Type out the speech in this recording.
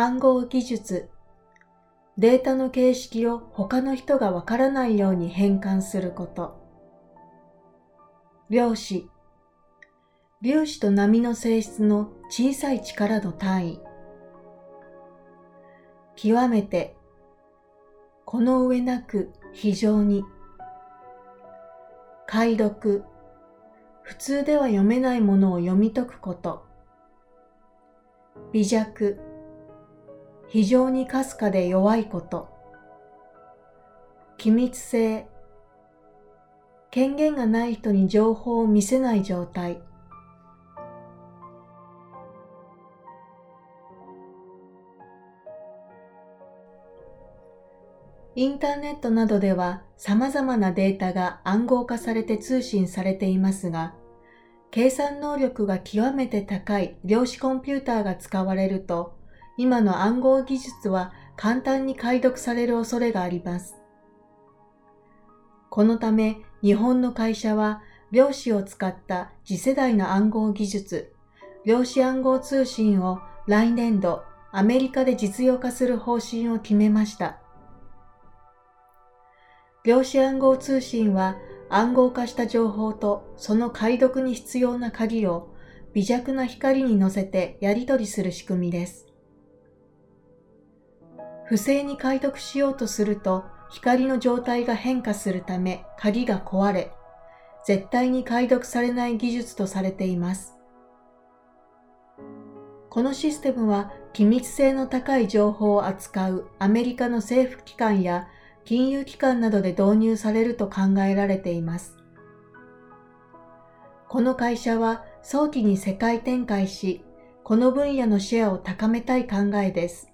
暗号技術、データの形式を他の人がわからないように変換すること。量子、粒子と波の性質の小さい力の単位。極めて、この上なく非常に。解読、普通では読めないものを読み解くこと。微弱、非常にかすかで弱いこと。機密性、権限がない人に情報を見せない状態。インターネットなどでは様々なデータが暗号化されて通信されていますが、計算能力が極めて高い量子コンピューターが使われると、今の暗号技術は簡単に解読される恐れがあります。このため日本の会社は量子を使った次世代の暗号技術、量子暗号通信を来年度アメリカで実用化する方針を決めました。量子暗号通信は暗号化した情報とその解読に必要な鍵を微弱な光に乗せてやり取りする仕組みです。不正に解読しようとすると光の状態が変化するため鍵が壊れ、絶対に解読されない技術とされています。このシステムは機密性の高い情報を扱うアメリカの政府機関や金融機関などで導入されると考えられています。この会社は早期に世界展開し、この分野のシェアを高めたい考えです。